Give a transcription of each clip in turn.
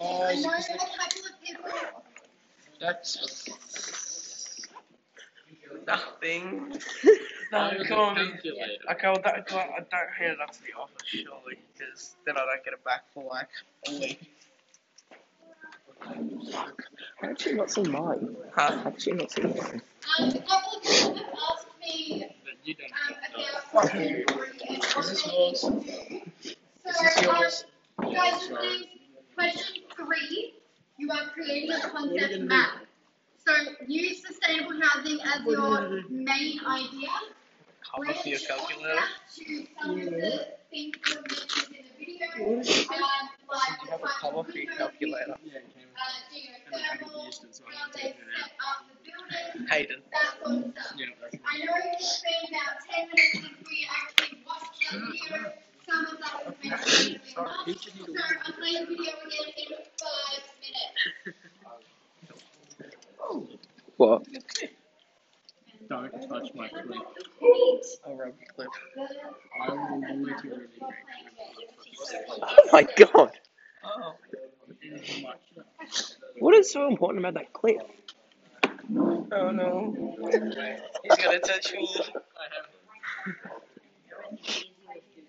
Oh, I is know it 'cause that the- a couple of people. That's Nothing. No, was come on. Okay, well, that, I, I don't hand it up to the office, surely, because then I don't get it back for like a week. Fuck. How did you not see mine? Huh? How did you not see mine? Um, a couple of people have asked me But you don't um, about you. Is this yours? need. Is So, this um, yours? guys, please, question three, you are creating a concept map. So use sustainable housing as your main idea. Cover for your calculator. that to some of the things that were mentioned in the video, um, like You the have a type cover of for your windows calculator. uh, geothermal, how they set up the building, Hayden. that sort of stuff. Yeah, that's I know it's been about ten minutes since we actually watched the video. Some of that was mentioned in the Sorry, play video again in five minutes. What? Don't touch my clip. I'll rub the clip. I will delete it really quick. Oh my god! Oh. What is so important about that clip? Oh no. He's gonna touch me. I have.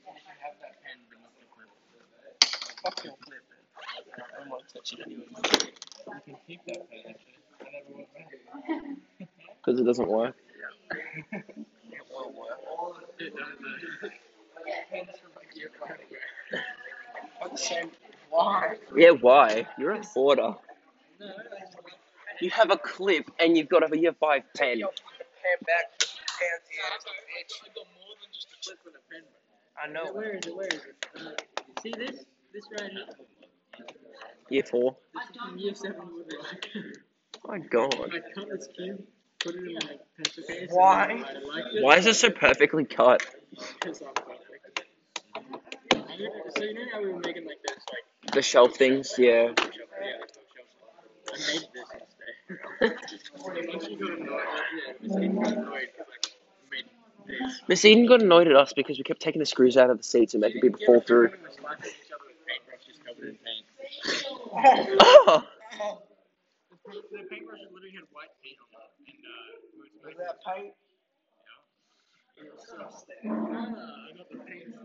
I have that pen, but not the clip. Fuck your clip. I won't touch it anyway. You can keep that pen actually. I never went back. Because it doesn't work. It won't work. It does. Pens from like year five ago. I'm saying, why? Yeah, why? You're a hoarder. No, You have a clip and you've got a year five pen. Your hand back, hands here, bitch. I got more than just a clip and a pen. I know. Where is it? Where is it? Uh, see this? This right. Year four. This is from year seven would like. My god. I cut this cube, put it in my pencil case. Why? Why is it so perfectly cut? Because I'm perfect. So you know how we were making like those like The shelf things, yeah. yeah, like those shelves. I made this instead. and once you got annoyed, yeah, this kid got annoyed like made this. Miss Eden got annoyed at us because we kept taking the screws out of the seats and making people fall through. We were slapping each other with paintbrushes covered in paint. Oh! The, paintbrush literally had white paint on it, and uh, Was was paint probably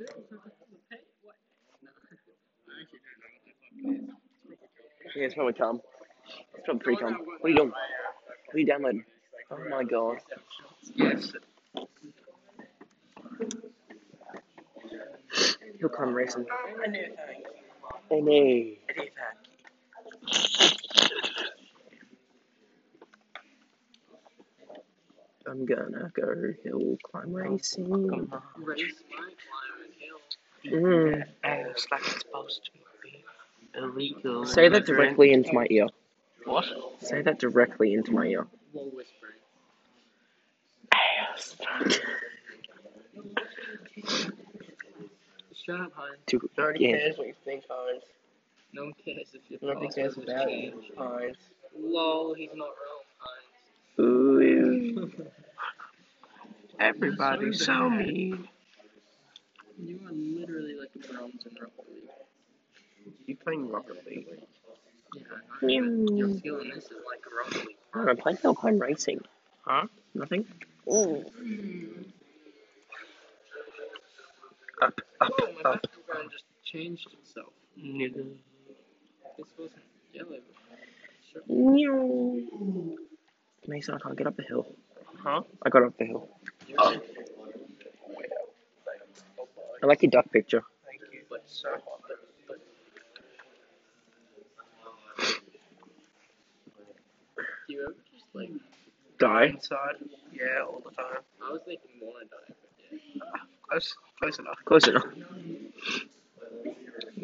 Yeah, it's probably cum. It's probably pre cum. What are you doing? What are you downloading? Oh my god. Yes. He'll come racing. I that. Hey, me. I knew that. I'm gonna go hill climb racing. Race might climb hill. Mm. It's like it's supposed to be illegal. Say that directly into my ear. What? Say that directly into my ear. While whispering. Shut up, Hines. Too, Nobody yeah. cares what you think, Hines. No one cares if your Nobody password cares was about you, changed. Hines. Lol, he's not wrong, Hines. Ooh. Everybody's so bad. mean. You are literally like the Browns in Rocket League. You playing Rocket League? Yeah, I hmm. know, Meow. but your skill in this is like Rocket League. Oh, I'm playing hill climb racing. Huh? Nothing? Ooh. Up, up, Oh, my up. background just changed itself. Nigga. This wasn't yellow before. Sure. Meow. Mason, I can't get up the hill. Huh? I got up the hill. You're I like your duck picture. Thank you, but so hot. Do you ever just like? Die. Inside? Yeah, all the time. I was thinking wanna die, but yeah. Close, close enough. Close enough.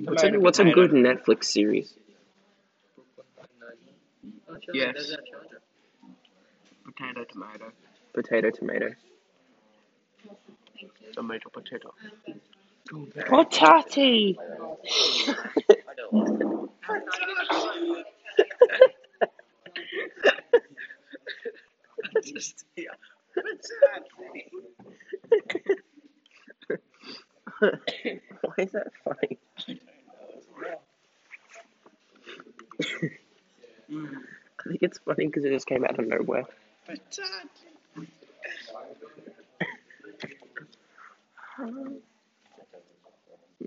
What's a, what's a good Netflix series? Brooklyn Nine-Nine. Oh, Charlie, Yes. there's that charger. Potato, tomato. Potato, tomato. Tomato, potato. Potati! I Just, yeah. Why is that funny? I think it's funny because it just came out of nowhere.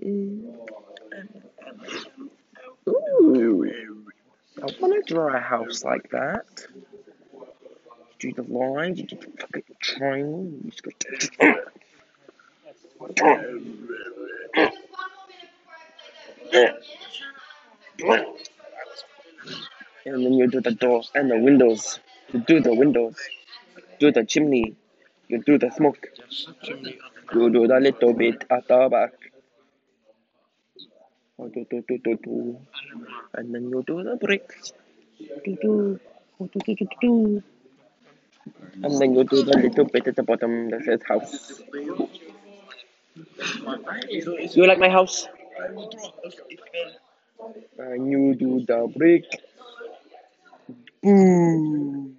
Ooh. I want to draw a house like that. Do the lines, you do the fucking triangle, you just go. And then you do the doors and the windows. You do the windows. Do the chimney. You do the smoke. You do the little bit at the back. Oh, do, do, do, do, do. And then you do the bricks. Do, do. Oh, do, do, do, do. And then you do the little bit at the bottom that says house. You like my house? And you do the brick. Boom.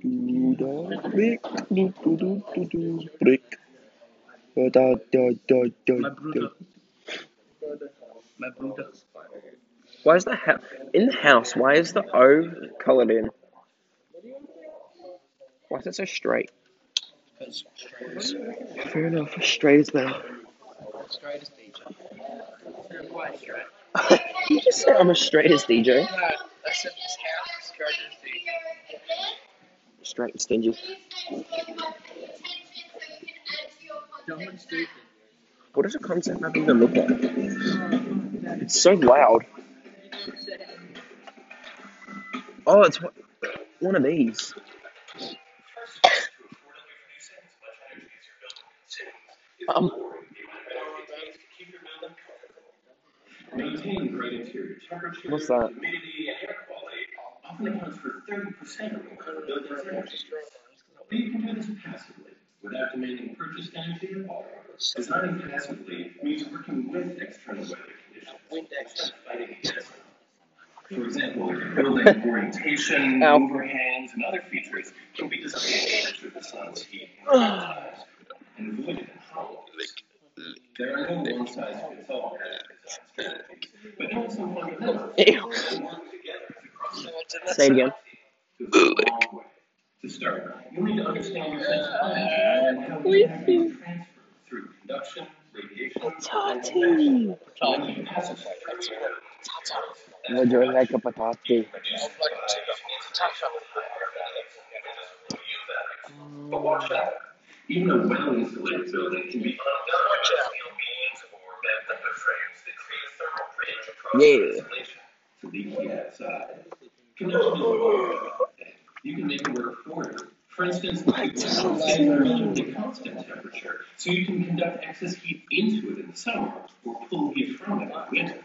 Do the brick. Do, do, do, do, do. Brick. Da, da, da, da, da, My da. brother. My brother. Why is the ha- in the house? Why is the O colored in? Why is it so straight? Fair enough, straight as well. straightest DJ. You're straight. you just said I'm as straight as DJ. No, I said this house is straight as DJ. Straight and stingy. Dumb and stupid. What does a concept map even look like? It's so loud. Oh, it's one- one of these. Um, Maintain great interior temperature, what's that? humidity, and air quality often accounts for 30% of the building's energy. But you can do this passively, without demanding purchase energy or water. Designing passively means working with external weather conditions, instead of fighting. For example, building orientation, Ow. overhangs, and other features can be designed to the sun's heat and avoid it in hollows. There are no one-size-fits-all but know some fundamentals. Ew. and work together to Say it again. to go a long way. To start, you'll need to understand your sense of time and how heat energy is transferred through conduction, you pacify like a. Even a well-insulated building can be undone by steel beams or bent timber frames that create thermal bridge across Yeah. the insulation to leak heat outside. Is You can make it work for you. For instance, you can set a relatively constant temperature, so you can conduct excess heat into it in the summer, or pull heat from it in the winter.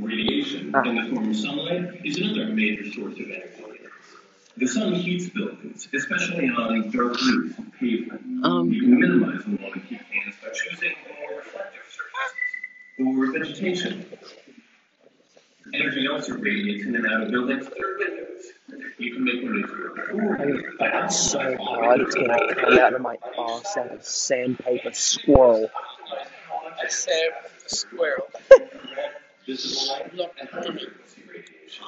Radiation, Ah. in the form of sunlight, is another major source of energy. The sun heats buildings, especially on dark roofs and pavement. Um. You can minimize the warming heat gains by choosing more reflective surfaces or vegetation. Energy also radiates in and out of buildings through windows. You can make windows work. by That's so hard. It's gonna come out of my ass like a sandpaper squirrel. I said the squirrel. visible light and high frequency radiation.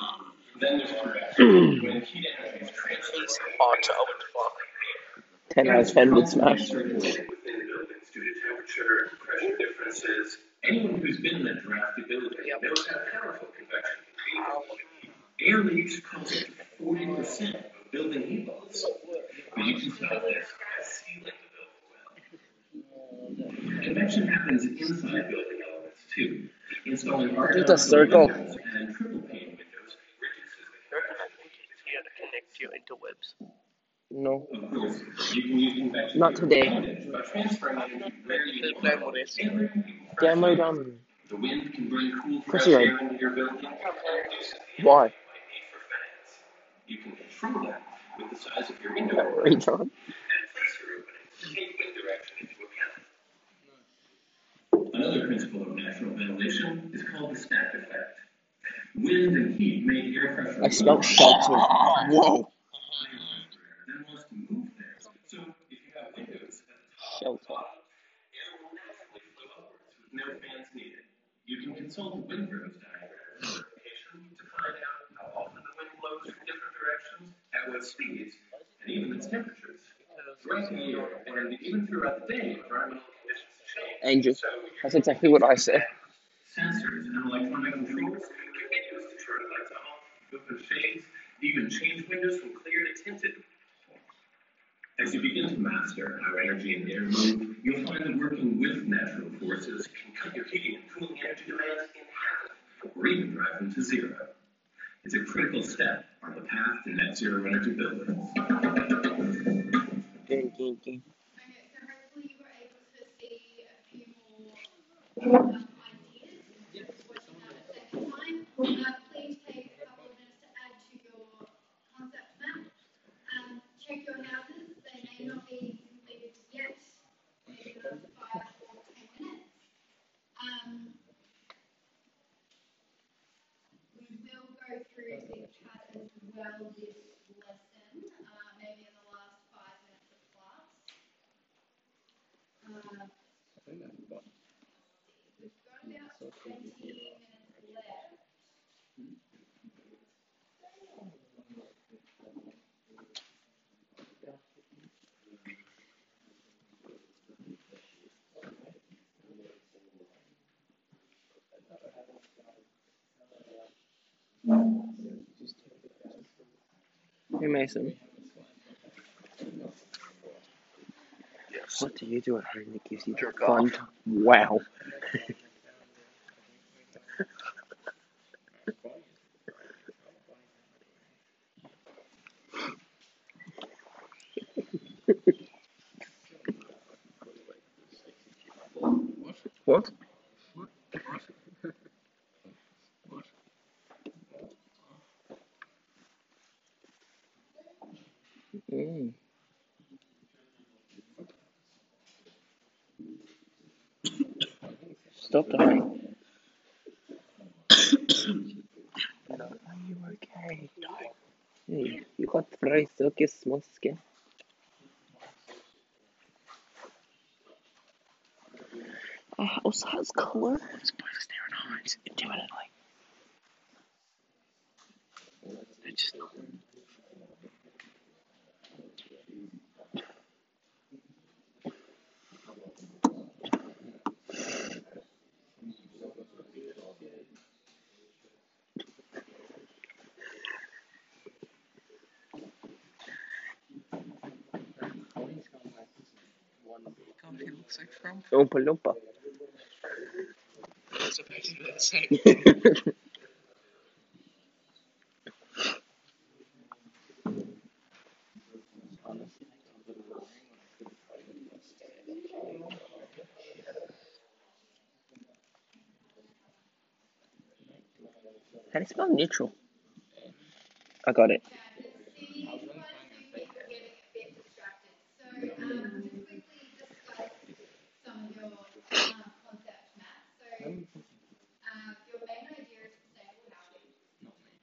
Then there's convection, when heat energy is transferred. Hot old fuck. Ten out of ten would smash. Circulating within buildings due to temperature and pressure differences. Anyone who's been in a drafty building knows how powerful convection can be. Air leaks cause up to forty percent building heat loss. But you can tell this by sealing the building well. Convection happens inside building elements too. Installing hard Just a circle. windows and triple pane windows reduces the. Here to connect you interwebs. No. Of course, you can use convection Not today. advantage by transferring energy where you want it with this. and bringing people fresh Download air. um. The wind can bring cool fresh air into your building and reduces the Why? energy you might need for fans. You can control that with the size of your window openings Retard. and place your openings take wind direction into account. Another principle of natural ventilation is called the stack effect. Wind and heat make air pressure I spelled lower shelter. Whoa. than wants to move there. So if you have windows at the top Shelter. air will naturally flow upwards with no fans needed. You can consult the wind rose diagram for speeds, and even its temperatures. Throughout the year, and even throughout the day, environmental conditions change. Angel. So, That's exactly what I said. Sensors and electronic controls continues to turn lights on, open shades, even change windows from clear to tinted. As you begin to master how energy and air move, you'll find that working with natural forces can cut your heating and cooling energy demands in half, or even drive them to zero. It's a critical step on the path to net zero energy buildings. Ding, ding, ding. Okay, so hopefully you were able to see a few more um, ideas. Just watching that a second time. Uh, please take a couple of minutes to add to your concept map. Um, check your houses. They may not be completed yet. Maybe another five or ten minutes. Um, we will go through the chat as well this lesson, uh, maybe in the last five minutes of class. Uh, we've got about twenty minutes left. Hey, Mason. What do you do at home that gives you fun? time? Wow. What? Mm. Stop dying. Are you okay? Hey, you got very silky smooth skin. Our house has clothes. Please stare in eyes. It's just not. Looks like Trump. Oompa Loompa. That's same. How do you spell neutral? I got it. See, quite a few people getting a bit distracted. So, um, just quickly discuss some of your, um, concept maps. So, um, your main idea is sustainable housing.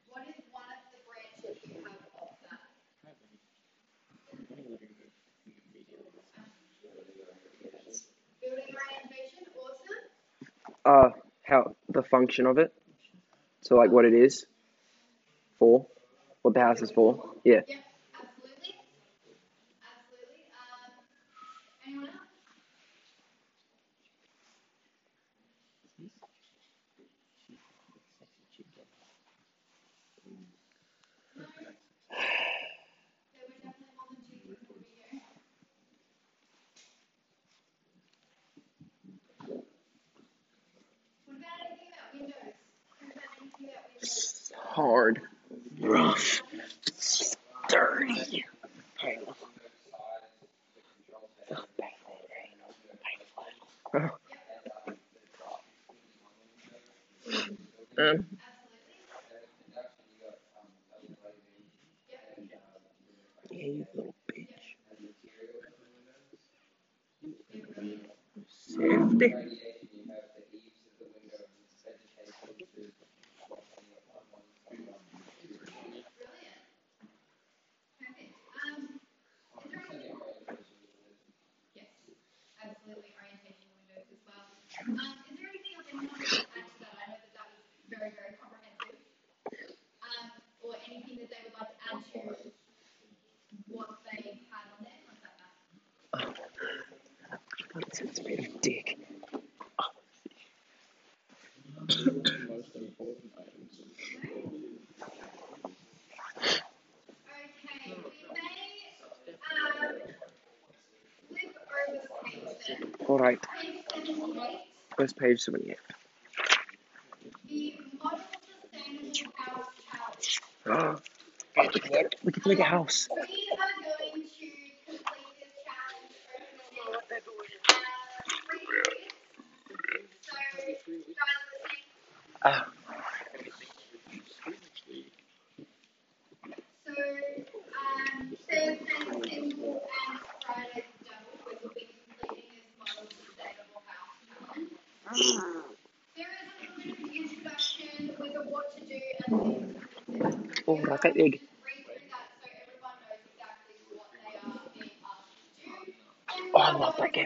What is one of the branches you have of that? Building orientation, awesome. Uh, how the function of it. So like what it is for, what the house is for. Yeah. Yep, absolutely. Absolutely. Um, anyone else? No? There were definitely more than two people over here. What about anything about windows? What about anything about windows? Hard, rough, sturdy. Since bit of dick. All right. First page somebody oh, we can make a house. Oh, rakyat ya udah. Oh, nggak pakai.